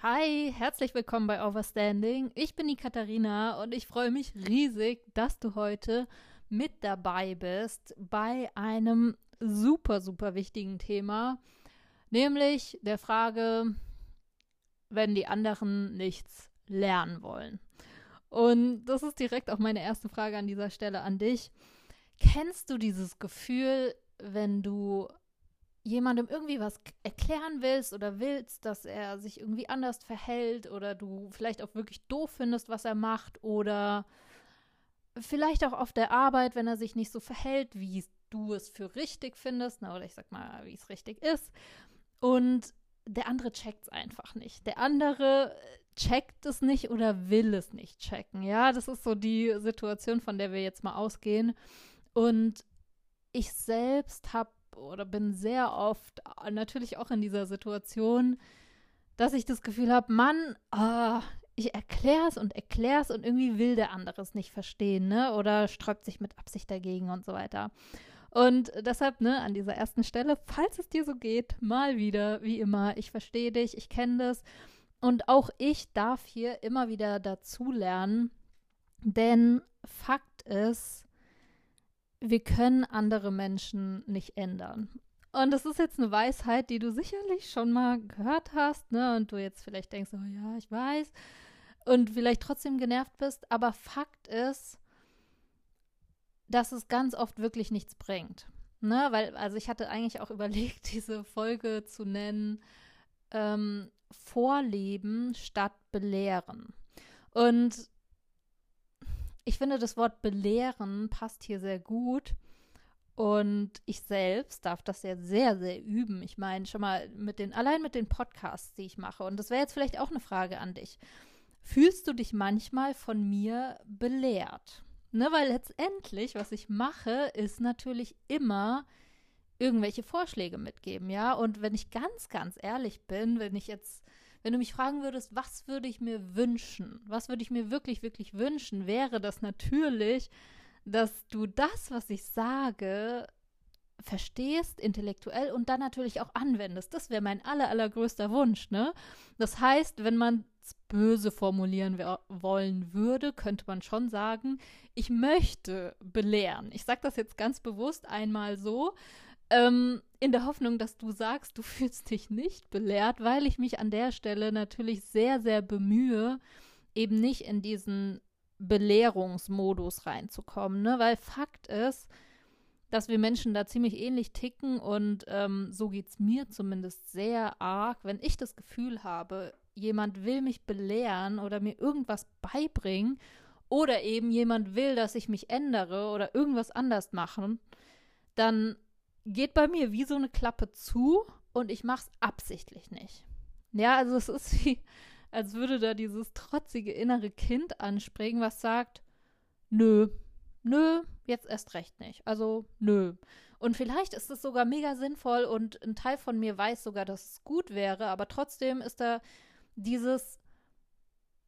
Hi, herzlich willkommen bei Overstanding. Ich bin die Katharina und ich freue mich riesig, dass du heute mit dabei bist bei einem super, super wichtigen Thema, nämlich der Frage, wenn die anderen nichts lernen wollen. Und das ist direkt auch meine erste Frage an dieser Stelle an dich. Kennst du dieses Gefühl, wenn du jemandem irgendwie was erklären willst oder willst, dass er sich irgendwie anders verhält oder du vielleicht auch wirklich doof findest, was er macht oder vielleicht auch auf der Arbeit, wenn er sich nicht so verhält, wie du es für richtig findest, na, oder ich sag mal, wie es richtig ist. Und der andere checkt es einfach nicht. Der andere checkt es nicht oder will es nicht checken. Ja, das ist so die Situation, von der wir jetzt mal ausgehen. Und ich selbst habe oder bin sehr oft äh, natürlich auch in dieser Situation, dass ich das Gefühl habe, Mann, ah, ich erkläre es und erkläre es und irgendwie will der andere es nicht verstehen, ne? Oder sträubt sich mit Absicht dagegen und so weiter. Und deshalb, ne, an dieser ersten Stelle, falls es dir so geht, mal wieder, wie immer, ich verstehe dich, ich kenne das. Und auch ich darf hier immer wieder dazulernen, denn Fakt ist, wir können andere Menschen nicht ändern. Und das ist jetzt eine Weisheit, die du sicherlich schon mal gehört hast, ne? Und du jetzt vielleicht denkst, oh ja, ich weiß. Und vielleicht trotzdem genervt bist. Aber Fakt ist, dass es ganz oft wirklich nichts bringt. Ne? Weil, also ich hatte eigentlich auch überlegt, diese Folge zu nennen, ähm, Vorleben statt Belehren. Und ich finde, das Wort belehren passt hier sehr gut. Und ich selbst darf das ja sehr, sehr üben. Ich meine, schon mal mit den, allein mit den Podcasts, die ich mache. Und das wäre jetzt vielleicht auch eine Frage an dich. Fühlst du dich manchmal von mir belehrt? Ne, weil letztendlich, was ich mache, ist natürlich immer irgendwelche Vorschläge mitgeben, ja. Und wenn ich ganz, ganz ehrlich bin, wenn ich jetzt wenn du mich fragen würdest, was würde ich mir wünschen, was würde ich mir wirklich, wirklich wünschen, wäre das natürlich, dass du das, was ich sage, verstehst, intellektuell und dann natürlich auch anwendest. Das wäre mein aller, allergrößter Wunsch, ne? Das heißt, wenn man es böse formulieren wollen würde, könnte man schon sagen, ich möchte belehren. Ich sage das jetzt ganz bewusst einmal so, ähm, in der Hoffnung, dass du sagst, du fühlst dich nicht belehrt, weil ich mich an der Stelle natürlich sehr, sehr bemühe, eben nicht in diesen Belehrungsmodus reinzukommen, ne? Weil Fakt ist, dass wir Menschen da ziemlich ähnlich ticken und ähm, so geht es mir zumindest sehr arg, wenn ich das Gefühl habe, jemand will mich belehren oder mir irgendwas beibringen oder eben jemand will, dass ich mich ändere oder irgendwas anders machen, dann geht bei mir wie so eine Klappe zu und ich mache es absichtlich nicht. Ja, also es ist wie, als würde da dieses trotzige innere Kind anspringen, was sagt, nö, nö, jetzt erst recht nicht. Also nö. Und vielleicht ist es sogar mega sinnvoll und ein Teil von mir weiß sogar, dass es gut wäre, aber trotzdem ist da dieses,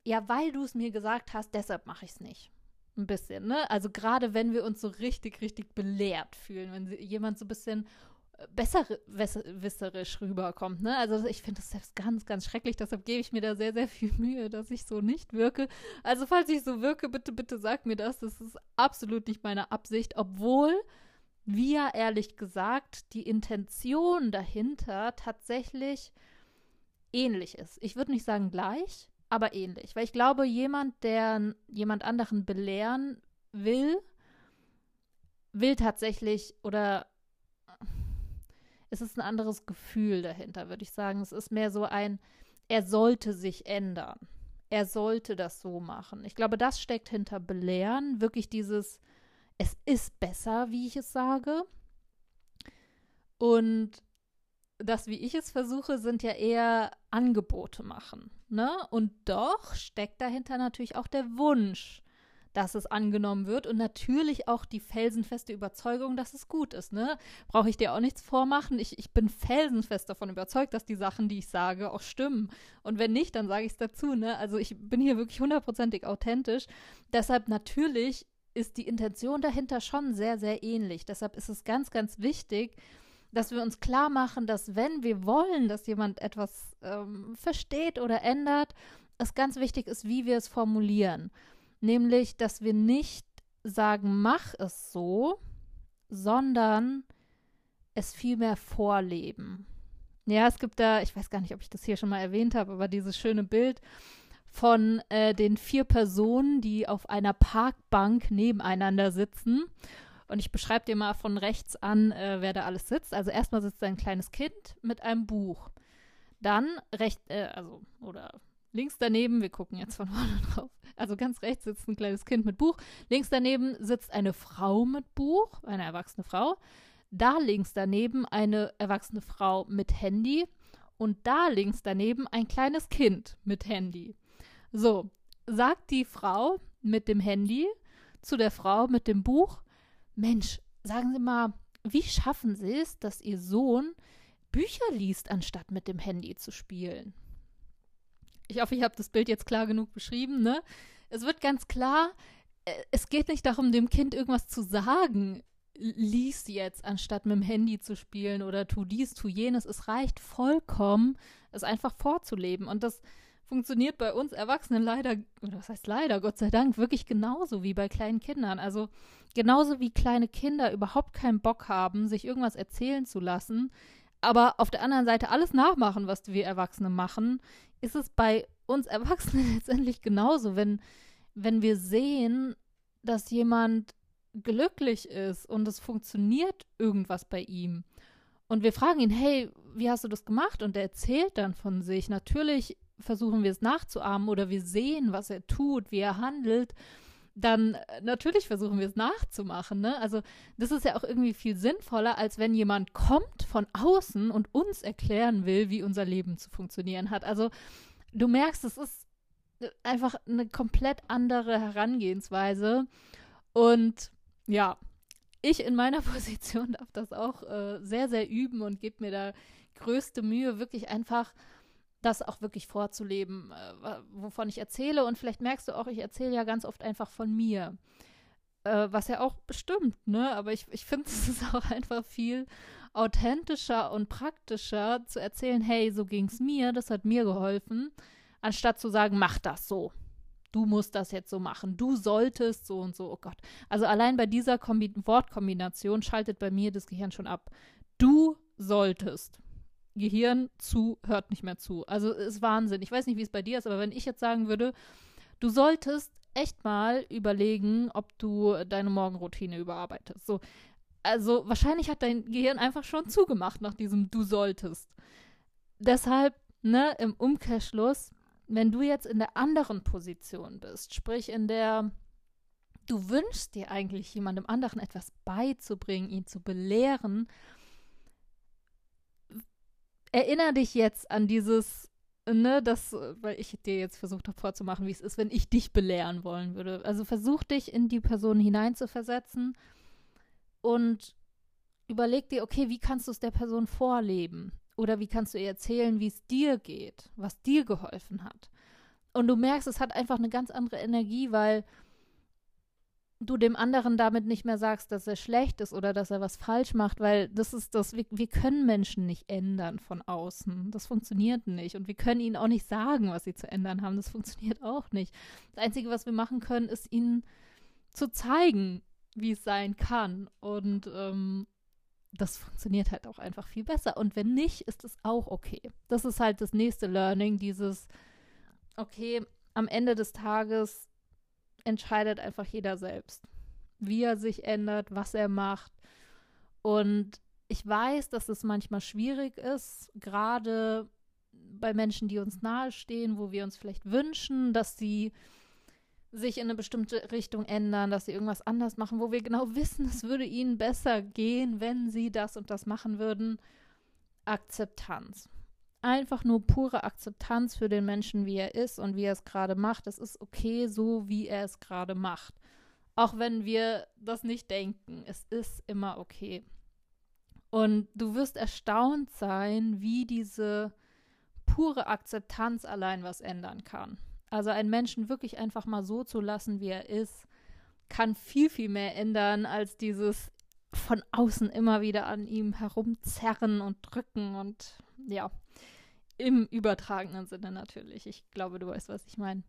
ja, weil du es mir gesagt hast, deshalb mache ich es nicht. Ein bisschen, ne? Also gerade wenn wir uns so richtig, richtig belehrt fühlen, wenn jemand so ein bisschen äh, besserwisserisch rüberkommt, ne? Also ich finde das selbst ganz, ganz schrecklich, deshalb gebe ich mir da sehr, sehr viel Mühe, dass ich so nicht wirke. Also falls ich so wirke, bitte, bitte sag mir das. Das ist absolut nicht meine Absicht, obwohl wie ja ehrlich gesagt die Intention dahinter tatsächlich ähnlich ist. Ich würde nicht sagen gleich, aber ähnlich. Weil ich glaube, jemand, der jemand anderen belehren will, will tatsächlich oder es ist ein anderes Gefühl dahinter, würde ich sagen. Es ist mehr so ein, er sollte sich ändern. Er sollte das so machen. Ich glaube, das steckt hinter Belehren. Wirklich dieses, es ist besser, wie ich es sage. Und das, wie ich es versuche, sind ja eher Angebote machen. Ne? Und doch steckt dahinter natürlich auch der Wunsch, dass es angenommen wird und natürlich auch die felsenfeste Überzeugung, dass es gut ist. Ne? Brauche ich dir auch nichts vormachen. Ich, ich bin felsenfest davon überzeugt, dass die Sachen, die ich sage, auch stimmen. Und wenn nicht, dann sage ich es dazu. Ne? Also ich bin hier wirklich hundertprozentig authentisch. Deshalb natürlich ist die Intention dahinter schon sehr, sehr ähnlich. Deshalb ist es ganz, ganz wichtig, dass wir uns klar machen, dass wenn wir wollen, dass jemand etwas ähm, versteht oder ändert, es ganz wichtig ist, wie wir es formulieren. Nämlich, dass wir nicht sagen, mach es so, sondern es vielmehr vorleben. Ja, es gibt da, ich weiß gar nicht, ob ich das hier schon mal erwähnt habe, aber dieses schöne Bild von äh, den vier Personen, die auf einer Parkbank nebeneinander sitzen. Und ich beschreibe dir mal von rechts an, äh, wer da alles sitzt. Also erstmal sitzt ein kleines Kind mit einem Buch. Dann rechts, äh, also, oder links daneben, wir gucken jetzt von vorne drauf. Also ganz rechts sitzt ein kleines Kind mit Buch. Links daneben sitzt eine Frau mit Buch, eine erwachsene Frau. Da links daneben eine erwachsene Frau mit Handy. Und da links daneben ein kleines Kind mit Handy. So, sagt die Frau mit dem Handy zu der Frau mit dem Buch, Mensch, sagen Sie mal, wie schaffen Sie es, dass Ihr Sohn Bücher liest, anstatt mit dem Handy zu spielen? Ich hoffe, ich habe das Bild jetzt klar genug beschrieben, ne? Es wird ganz klar, äh, es geht nicht darum, dem Kind irgendwas zu sagen. Lies jetzt, anstatt mit dem Handy zu spielen oder tu dies, tu jenes. Es reicht vollkommen, es einfach vorzuleben. Und das funktioniert bei uns Erwachsenen leider, oder was heißt leider, Gott sei Dank, wirklich genauso wie bei kleinen Kindern. Also genauso wie kleine Kinder überhaupt keinen Bock haben, sich irgendwas erzählen zu lassen, aber auf der anderen Seite alles nachmachen, was wir Erwachsene machen, ist es bei uns Erwachsenen letztendlich genauso, wenn, wenn wir sehen, dass jemand glücklich ist und es funktioniert irgendwas bei ihm. Und wir fragen ihn, hey, wie hast du das gemacht? Und er erzählt dann von sich. Natürlich versuchen wir es nachzuahmen oder wir sehen, was er tut, wie er handelt, dann äh, natürlich versuchen wir es nachzumachen. Ne? Also das ist ja auch irgendwie viel sinnvoller, als wenn jemand kommt von außen und uns erklären will, wie unser Leben zu funktionieren hat. Also du merkst, es ist äh, einfach eine komplett andere Herangehensweise. Und ja, ich in meiner Position darf das auch äh, sehr, sehr üben und gebe mir da größte Mühe, wirklich einfach das auch wirklich vorzuleben, äh, wovon ich erzähle. Und vielleicht merkst du auch, ich erzähle ja ganz oft einfach von mir. Äh, was ja auch bestimmt, ne? Aber ich, ich finde, es auch einfach viel authentischer und praktischer zu erzählen, hey, so ging es mir, das hat mir geholfen, anstatt zu sagen, mach das so. Du musst das jetzt so machen. Du solltest so und so. Oh Gott. Also allein bei dieser Kombi Wortkombination schaltet bei mir das Gehirn schon ab. Du solltest. Gehirn zu, hört nicht mehr zu. Also ist Wahnsinn. Ich weiß nicht, wie es bei dir ist, aber wenn ich jetzt sagen würde, du solltest echt mal überlegen, ob du deine Morgenroutine überarbeitest. So, also wahrscheinlich hat dein Gehirn einfach schon zugemacht nach diesem du solltest. Deshalb, ne, im Umkehrschluss, wenn du jetzt in der anderen Position bist, sprich in der du wünschst dir eigentlich jemandem anderen etwas beizubringen, ihn zu belehren, erinnere dich jetzt an dieses, ne, das, weil ich dir jetzt versucht habe vorzumachen, wie es ist, wenn ich dich belehren wollen würde. Also versuch dich in die Person hineinzuversetzen und überleg dir, okay, wie kannst du es der Person vorleben? Oder wie kannst du ihr erzählen, wie es dir geht, was dir geholfen hat? Und du merkst, es hat einfach eine ganz andere Energie, weil du dem anderen damit nicht mehr sagst, dass er schlecht ist oder dass er was falsch macht, weil das ist das, wir, wir, können Menschen nicht ändern von außen. Das funktioniert nicht. Und wir können ihnen auch nicht sagen, was sie zu ändern haben. Das funktioniert auch nicht. Das Einzige, was wir machen können, ist ihnen zu zeigen, wie es sein kann. Und ähm, das funktioniert halt auch einfach viel besser. Und wenn nicht, ist es auch okay. Das ist halt das nächste Learning, dieses, okay, am Ende des Tages entscheidet einfach jeder selbst, wie er sich ändert, was er macht. Und ich weiß, dass es manchmal schwierig ist, gerade bei Menschen, die uns nahestehen, wo wir uns vielleicht wünschen, dass sie sich in eine bestimmte Richtung ändern, dass sie irgendwas anders machen, wo wir genau wissen, es würde ihnen besser gehen, wenn sie das und das machen würden. Akzeptanz einfach nur pure Akzeptanz für den Menschen, wie er ist und wie er es gerade macht. Es ist okay, so wie er es gerade macht. Auch wenn wir das nicht denken. Es ist immer okay. Und du wirst erstaunt sein, wie diese pure Akzeptanz allein was ändern kann. Also einen Menschen wirklich einfach mal so zu lassen, wie er ist, kann viel, viel mehr ändern als dieses von außen immer wieder an ihm herumzerren und drücken und ja, im übertragenen Sinne natürlich. Ich glaube, du weißt, was ich meine.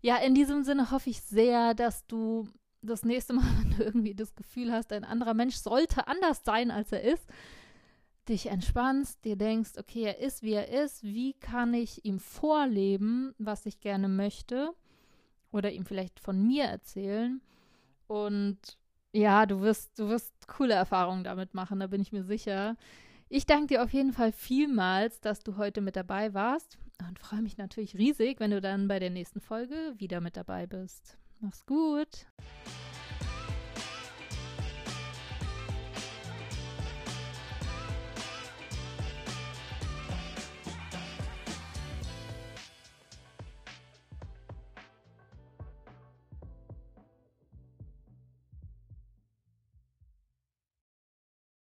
Ja, in diesem Sinne hoffe ich sehr, dass du das nächste Mal, wenn du irgendwie das Gefühl hast, ein anderer Mensch sollte anders sein, als er ist, dich entspannst, dir denkst, okay, er ist, wie er ist, wie kann ich ihm vorleben, was ich gerne möchte oder ihm vielleicht von mir erzählen und ja, du wirst, du wirst coole Erfahrungen damit machen, da bin ich mir sicher. Ich danke dir auf jeden Fall vielmals, dass du heute mit dabei warst und freue mich natürlich riesig, wenn du dann bei der nächsten Folge wieder mit dabei bist. Mach's gut.